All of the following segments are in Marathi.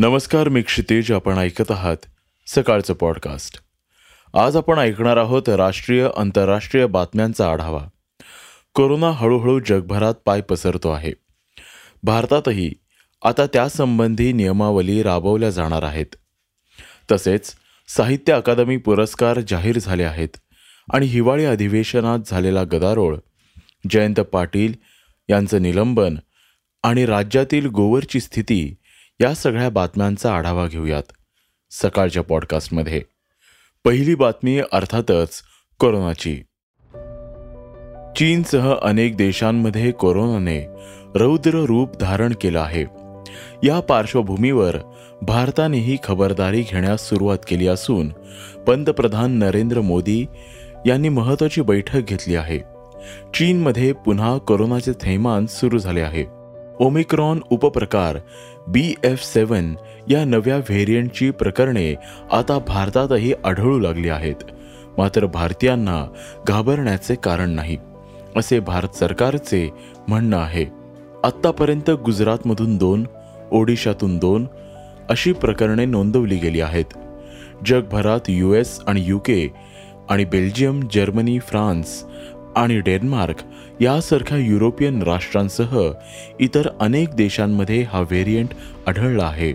नमस्कार मी क्षितेज आपण ऐकत आहात सकाळचं पॉडकास्ट. आज आपण ऐकणार आहोत राष्ट्रीय आंतरराष्ट्रीय बातम्यांचा आढावा. कोरोना हळूहळू जगभरात पाय पसरतो आहे. भारतातही आता त्यासंबंधी नियमावली राबवल्या जाणार आहेत. तसेच साहित्य अकादमी पुरस्कार जाहीर झाले आहेत आणि हिवाळी अधिवेशनात झालेला गदारोळ जयंत पाटील यांचं निलंबन आणि राज्यातील गोवरची स्थिती या सगळ्या बातम्यांचा आढावा घेऊयात सकाळच्या पॉडकास्टमध्ये. पहिली बातमी अर्थातच कोरोनाची. चीनसह अनेक देशांमध्ये कोरोनाने रौद्र रूप धारण केलं आहे. या पार्श्वभूमीवर भारतानेही खबरदारी घेण्यास सुरुवात केली असून पंतप्रधान नरेंद्र मोदी यांनी महत्वाची बैठक घेतली आहे. चीनमध्ये पुन्हा कोरोनाचे थैमान सुरू झाले आहे. ओमिक्रॉन उपप्रकार बी एफ सेवन या नव्या व्हेरियंटची प्रकरणे आता भारतातही आढळू लागली आहेत. मात्र भारतीयांना घाबरण्याचे कारण नाही असे भारत सरकारचे म्हणणं आहे. आत्तापर्यंत गुजरातमधून दोन ओडिशातून दोन अशी प्रकरणे नोंदवली गेली आहेत. जगभरात यू एस आणि यू के आणि बेल्जियम जर्मनी फ्रान्स आणि डेन्मार्क यासारख्या युरोपियन राष्ट्रांसह इतर अनेक देशांमध्ये हा व्हेरियंट आढळला आहे.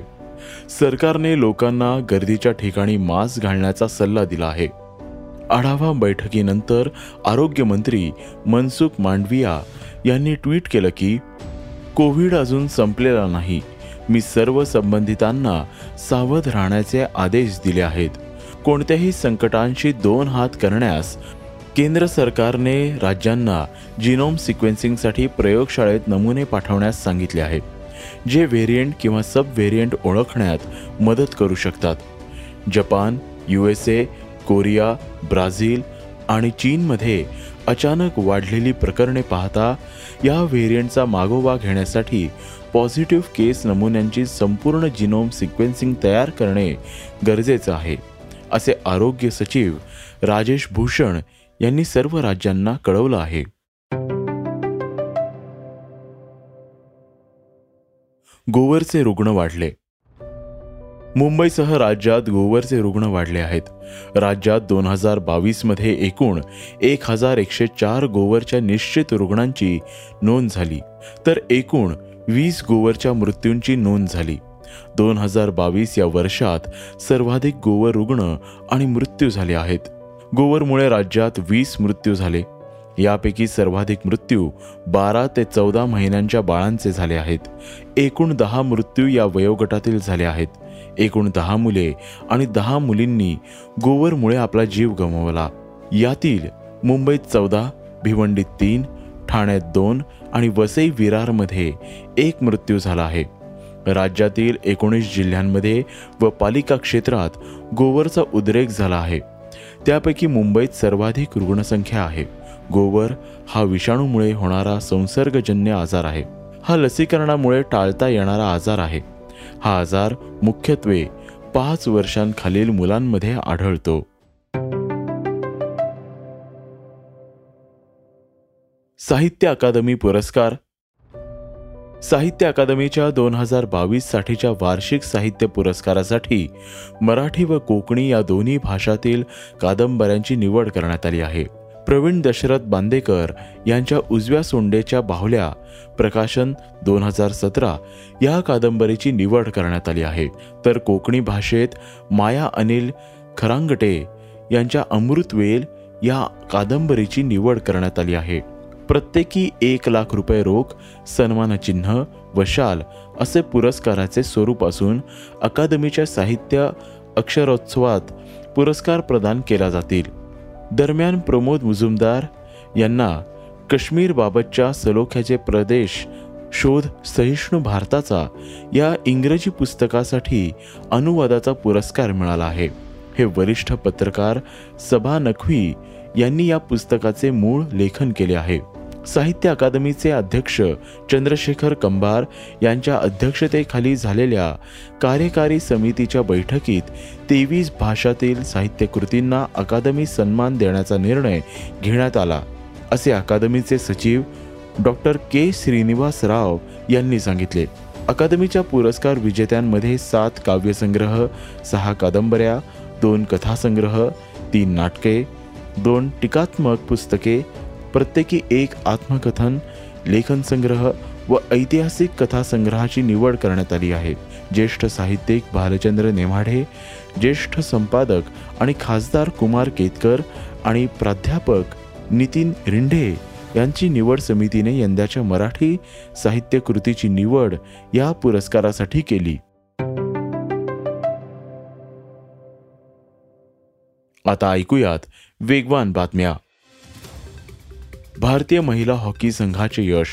सरकारने लोकांना गर्दीच्या ठिकाणी मास्क घालण्याचा सल्ला दिला आहे. आढावा बैठकीनंतर आरोग्यमंत्री मनसुख मांडविया यांनी ट्विट केलं की कोविड अजून संपलेला नाही. मी सर्व संबंधितांना सावध राहण्याचे आदेश दिले आहेत. कोणत्याही संकटांशी दोन हात करण्यास केंद्र सरकारने राज्यांना जिनोम सिक्वेन्सिंगसाठी प्रयोगशाळेत नमुने पाठवण्यास सांगितले आहे जे व्हेरियंट किंवा सब व्हेरियंट ओळखण्यात मदत करू शकतात. Japan U S A Korea Brazil आणि चीनमध्ये अचानक वाढलेली प्रकरणे पाहता या व्हेरियंटचा मागोवा घेण्यासाठी पॉझिटिव्ह केस नमुन्यांची संपूर्ण जिनोम सिक्वेन्सिंग तयार करणे गरजेचं आहे असे आरोग्य सचिव राजेश भूषण यांनी सर्व राज्यांना कळवलं आहे. गोवरचे रुग्ण वाढले. मुंबईसह राज्यात गोवरचे रुग्ण वाढले आहेत. राज्यात दोन हजार बावीसमध्ये एकूण एक हजार एकशे चार गोवरच्या निश्चित रुग्णांची नोंद झाली तर एकूण वीस गोवरच्या मृत्यूंची नोंद झाली. दोन हजार बावीस या वर्षात सर्वाधिक गोवर रुग्ण आणि मृत्यू झाले आहेत. गोवरमुळे राज्यात वीस मृत्यू झाले. यापैकी सर्वाधिक मृत्यू बारा ते चौदा महिन्यांच्या बाळांचे झाले आहेत. एकूण दहा मृत्यू या वयोगटातील झाले आहेत. एकूण दहा मुले आणि दहा मुलींनी गोवरमुळे आपला जीव गमावला. यातील मुंबईत चौदा भिवंडीत तीन ठाण्यात दोन आणि वसई विरारमध्ये एक मृत्यू झाला आहे. राज्यातील एकोणीस जिल्ह्यांमध्ये व पालिका क्षेत्रात गोवरचा उद्रेक झाला आहे. त्यापैकी मुंबईत सर्वाधिक रुग्णसंख्या आहे. गोवर हा विषाणूमुळे होणारा संसर्गजन्य आजार आहे. हा लसीकरणामुळे टाळता येणारा आजार आहे. हा आजार मुख्यत्वे पाच वर्षांखालील मुलांमध्ये आढळतो. साहित्य अकादमी पुरस्कार साहित्य अकादमीच्या दोन हजार बावीस साठीच्या वार्षिक साहित्य पुरस्कारासाठी मराठी व कोकणी या दोन्ही भाषातील कादंबऱ्यांची निवड करण्यात आली आहे. प्रवीण दशरथ बांदेकर यांच्या उजव्या सोंडेच्या बाहुल्या प्रकाशन दोन हजार सतरा या कादंबरीची निवड करण्यात आली आहे. तर कोकणी भाषेत माया अनिल खरांगटे यांच्या अमृतवेल या कादंबरीची निवड करण्यात आली आहे. प्रत्येकी एक लाख रुपये रोख सन्मानचिन्ह व शाल असे पुरस्काराचे स्वरूप असून अकादमीच्या साहित्य अक्षरोत्सवात पुरस्कार प्रदान केला जातील. दरम्यान प्रमोद मुजुमदार यांना काश्मीरबाबतच्या सलोख्याचे प्रदेश शोध सहिष्णू भारताचा या इंग्रजी पुस्तकासाठी अनुवादाचा पुरस्कार मिळाला आहे. हे वरिष्ठ पत्रकार सभा नखवी यांनी या पुस्तकाचे मूळ लेखन केले आहे. साहित्य अकादमीचे अध्यक्ष चंद्रशेखर कंबार यांच्या अध्यक्षतेखाली झालेल्या कार्यकारी समितीच्या बैठकीत तेवीस भाषातील साहित्यकृतींना अकादमी सन्मान देण्याचा निर्णय घेण्यात आला असे अकादमीचे सचिव डॉक्टर के. श्रीनिवास राव यांनी सांगितले. अकादमीच्या पुरस्कार विजेत्यांमध्ये सात काव्यसंग्रह सहा कादंबऱ्या दोन कथासंग्रह तीन नाटके दोन टीकात्मक पुस्तके प्रत्येकी एक आत्मकथन लेखन संग्रह व ऐतिहासिक कथासंग्रहाची निवड करण्यात आली आहे. ज्येष्ठ साहित्यिक भालचंद्र नेमाढे ज्येष्ठ संपादक आणि खासदार कुमार केतकर आणि प्राध्यापक नितीन रिंढे यांची निवड समितीने यंदाच्या मराठी साहित्य कृतीची निवड या पुरस्कारासाठी केली. आता ऐकूयात वेगवान बातम्या. भारतीय महिला हॉकी संघाचे यश.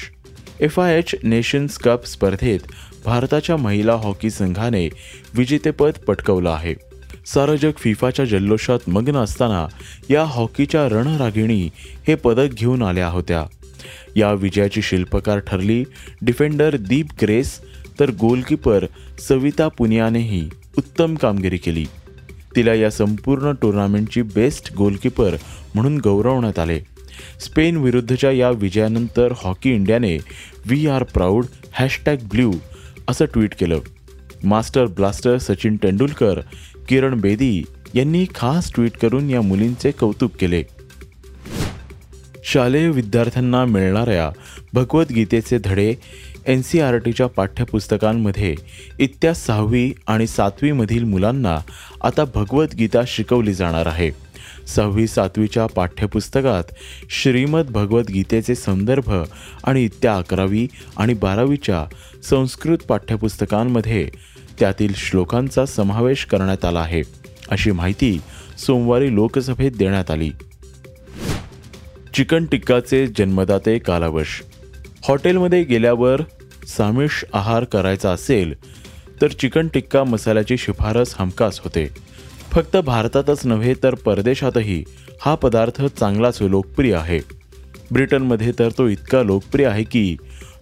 F I H Nations Cup स्पर्धेत भारताच्या महिला हॉकी संघाने विजेतेपद पटकवलं आहे. सारं जग फिफाच्या जल्लोषात मग्न असताना या हॉकीच्या रणरागिणी हे पदक घेऊन आल्या होत्या. या विजयाची शिल्पकार ठरली डिफेंडर दीप ग्रेस तर गोलकीपर सविता पुनियानेही उत्तम कामगिरी केली. तिला या संपूर्ण टुर्नामेंटची बेस्ट गोलकीपर म्हणून गौरवण्यात आले. स्पेन विरुद्धच्या या विजयानंतर हॉकी इंडियाने we are proud hashtag blue असं ट्विट केलं. मास्टर ब्लास्टर सचिन तेंडुलकर किरण बेदी यांनी खास ट्विट करून या मुलींचे कौतुक केले. शालेय विद्यार्थ्यांना मिळणाऱ्या भगवद्गीतेचे धडे एन सी आर टीच्या पाठ्यपुस्तकांमध्ये इत्या सहावी आणि सातवीमधील मुलांना आता भगवद्गीता शिकवली जाणार आहे. सहावी सातवीच्या पाठ्यपुस्तकात श्रीमद भगवद्गीतेचे संदर्भ आणि त्या अकरावी आणि बारावीच्या संस्कृत पाठ्यपुस्तकांमध्ये त्यातील श्लोकांचा समावेश करण्यात आला आहे. अशी माहिती सोमवारी लोकसभेत देण्यात आली. चिकन टिक्काचे जन्मदाते कालावश. हॉटेलमध्ये गेल्यावर सामिष आहार करायचा असेल तर चिकन टिक्का मसाल्याची शिफारस हमखास होते. फक्त भारतातच नव्हे तर परदेशातही हा पदार्थ चांगलाच लोकप्रिय आहे. ब्रिटनमध्ये तर तो इतका लोकप्रिय आहे की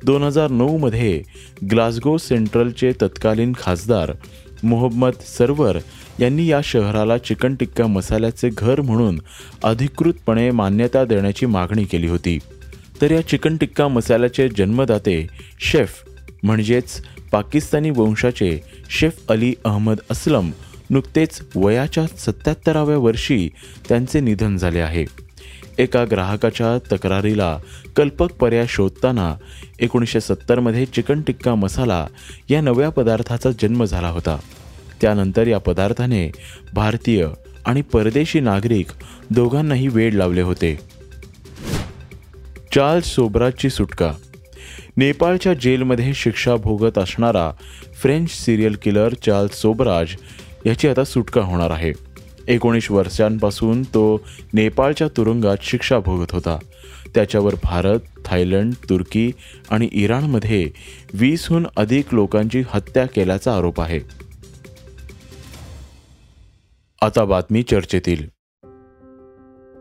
दोन हजार नऊमध्ये ग्लासगो सेंट्रलचे तत्कालीन खासदार मोहम्मद सरवर यांनी या शहराला चिकन टिक्का मसाल्याचे घर म्हणून अधिकृतपणे मान्यता देण्याची मागणी केली होती. तर या चिकन टिक्का मसाल्याचे जन्मदाते शेफ म्हणजेच पाकिस्तानी वंशाचे शेफ अली अहमद असलम नुकतेच वयाच्या सत्याहत्तराव्या वर्षी त्यांचे निधन झाले आहे. एका ग्राहकाच्या तक्रारीला कल्पक पर्याय शोधताना एकोणीसशे सत्तरमध्ये चिकन टिक्का मसाला या नव्या पदार्थाचा जन्म झाला होता. त्यानंतर या पदार्थाने भारतीय आणि परदेशी नागरिक दोघांनाही वेळ लावले होते. चार्ल्स सोबराजची सुटका. नेपाळच्या जेलमध्ये शिक्षा भोगत असणारा French serial killer Charles Sobhraj याची आता सुटका होणार आहे. एकोणीस वर्षांपासून तो नेपाळच्या तुरुंगात शिक्षा भोगत होता. त्याच्यावर भारत थायलंड तुर्की आणि इराणमध्ये वीसहून अधिक लोकांची हत्या केल्याचा आरोप आहे. आता बातमी चर्चेतील.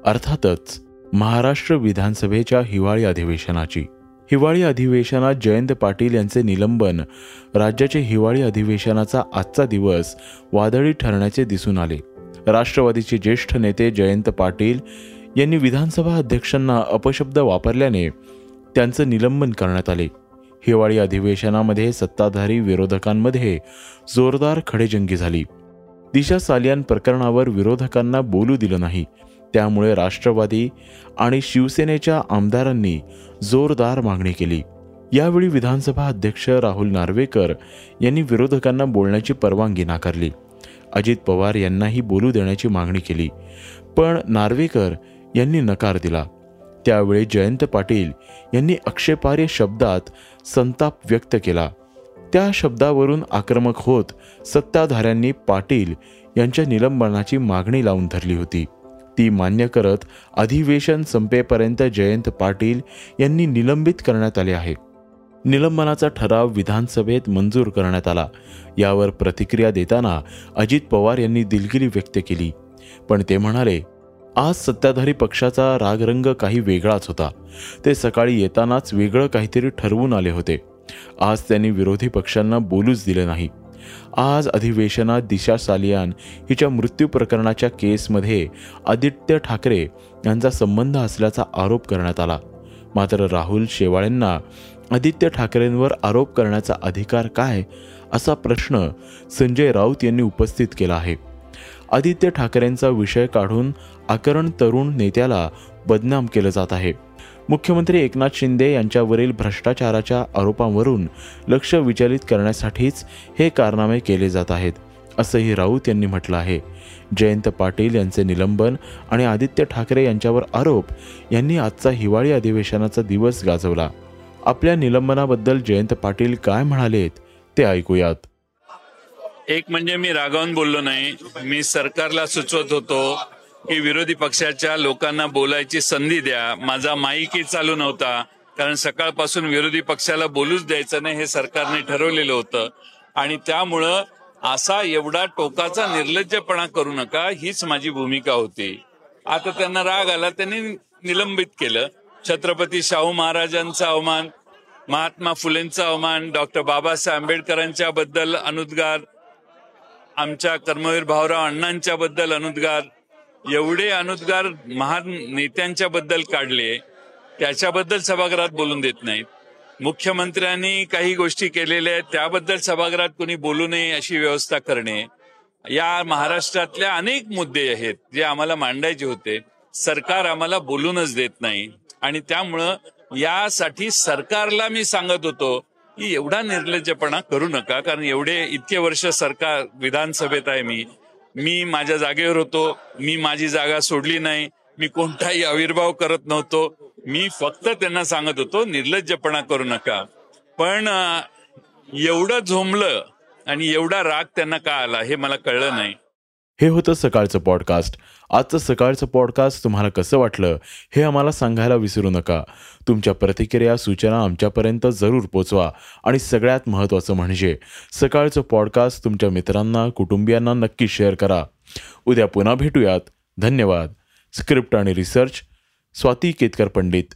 अर्थातच महाराष्ट्र विधानसभेच्या हिवाळी अधिवेशनाची. हिवाळी अधिवेशनात जयंत पाटील यांचे निलंबन. राज्याचे हिवाळी अधिवेशनाचा आजचा दिवस वादळी ठरण्याचे दिसून आले. राष्ट्रवादीचे ज्येष्ठ नेते जयंत पाटील यांनी विधानसभा अध्यक्षांना अपशब्द वापरल्याने त्यांचं निलंबन करण्यात आले. हिवाळी अधिवेशनामध्ये सत्ताधारी विरोधकांमध्ये जोरदार खडेजंगी झाली. दिशा सालियान प्रकरणावर विरोधकांना बोलू दिलं नाही. त्यामुळे राष्ट्रवादी आणि शिवसेनेच्या आमदारांनी जोरदार मागणी केली. यावेळी विधानसभा अध्यक्ष राहुल नार्वेकर यांनी विरोधकांना बोलण्याची परवानगी नाकारली. अजित पवार यांनाही बोलू देण्याची मागणी केली पण नार्वेकर यांनी नकार दिला. त्यावेळी जयंत पाटील यांनी आक्षेपार्ह शब्दात संताप व्यक्त केला. त्या शब्दावरून आक्रमक होत सत्ताधाऱ्यांनी पाटील यांच्या निलंबनाची मागणी लावून धरली होती. ती मान्य करत अधिवेशन संपेपर्यंत जयंत पाटील यांनी निलंबित करण्यात आले आहे. निलंबनाचा ठराव विधानसभेत मंजूर करण्यात आला. यावर प्रतिक्रिया देताना अजित पवार यांनी दिलगिरी व्यक्त केली. पण ते म्हणाले आज सत्ताधारी पक्षाचा रागरंग काही वेगळाच होता. ते सकाळी येतानाच वेगळं काहीतरी ठरवून आले होते. आज त्यांनी विरोधी पक्षांना बोलूच दिले नाही. आज अधिवेशनात दिशा सालियान हिच्या मृत्यू प्रकरणाच्या केसमध्ये आदित्य ठाकरे यांचा संबंध असल्याचा आरोप करण्यात आला. मात्र राहुल शेवाळेंना आदित्य ठाकरेंवर आरोप करण्याचा अधिकार काय असा प्रश्न संजय राऊत यांनी उपस्थित केला आहे. आदित्य ठाकरेंचा विषय काढून आकरण तरुण नेत्याला बदनाम केलं जात आहे. मुख्यमंत्री एकनाथ शिंदे यांच्यावरील भ्रष्टाचाराच्या आरोपांवरून लक्ष विचलित करण्यासाठीच हे कारनामे केले जात आहेत असंही राऊत यांनी म्हटलं आहे. जयंत पाटील यांचे निलंबन आणि आदित्य ठाकरे यांच्यावर आरोप यांनी आजचा हिवाळी अधिवेशनाचा दिवस गाजवला. आपल्या निलंबनाबद्दल जयंत पाटील काय म्हणालेत ते ऐकूयात. एक म्हणजे मी रागावून बोललो नाही मी सरकारला सुचवत होतो की विरोधी पक्षाच्या लोकांना बोलायची संधी द्या. माझा माईकही चालू नव्हता. कारण सकाळपासून विरोधी पक्षाला बोलूच द्यायचं नाही हे सरकारने ठरवलेलं होतं. आणि त्यामुळं असा एवढा टोकाचा निर्लज्जपणा करू नका हीच माझी भूमिका होती. आता त्यांना राग आला त्यांनी निलंबित केलं. छत्रपती शाहू महाराजांचा अवमान महात्मा फुलेंचा अवमान डॉक्टर बाबासाहेब आंबेडकरांच्या बद्दल अनुद्गार आमच्या कर्मवीर भाऊराव अण्णांच्या बद्दल अनुद्गार एवढे अनुद्गार महान नेत्यांच्या बद्दल काढले त्याच्याबद्दल सभागृहात बोलून देत नाहीत. मुख्यमंत्र्यांनी काही गोष्टी केलेल्या आहेत त्याबद्दल सभागृहात कोणी बोलू नये अशी व्यवस्था करणे. या महाराष्ट्रातल्या अनेक मुद्दे आहेत जे आम्हाला मांडायचे होते. सरकार आम्हाला बोलूनच देत नाही. आणि त्यामुळं यासाठी सरकारला मी सांगत होतो की एवढा निर्लज्जपणा करू नका कारण एवढे इतके वर्ष सरकार विधानसभेत आहे मी मी माझ्या जागेवर होतो मी माझी जागा सोडली नाही मी कोणताही आविर्भाव करत नव्हतो. मी फक्त त्यांना सांगत होतो निर्लज्जपणा करू नका. पण एवढं झोंबलं आणि एवढा राग त्यांना का आला हे मला कळलं नाही. हे होतं सकाळचं पॉडकास्ट आजचं सकाळचं पॉडकास्ट तुम्हाला कसं वाटलं हे आम्हाला सांगायला विसरू नका. तुमच्या प्रतिक्रिया सूचना आमच्यापर्यंत जरूर पोचवा. आणि सगळ्यात महत्त्वाचं म्हणजे सकाळचं पॉडकास्ट तुमच्या मित्रांना कुटुंबियांना नक्की शेअर करा. उद्या पुन्हा भेटूयात. धन्यवाद. स्क्रिप्ट आणि रिसर्च स्वाती केतकर पंडित.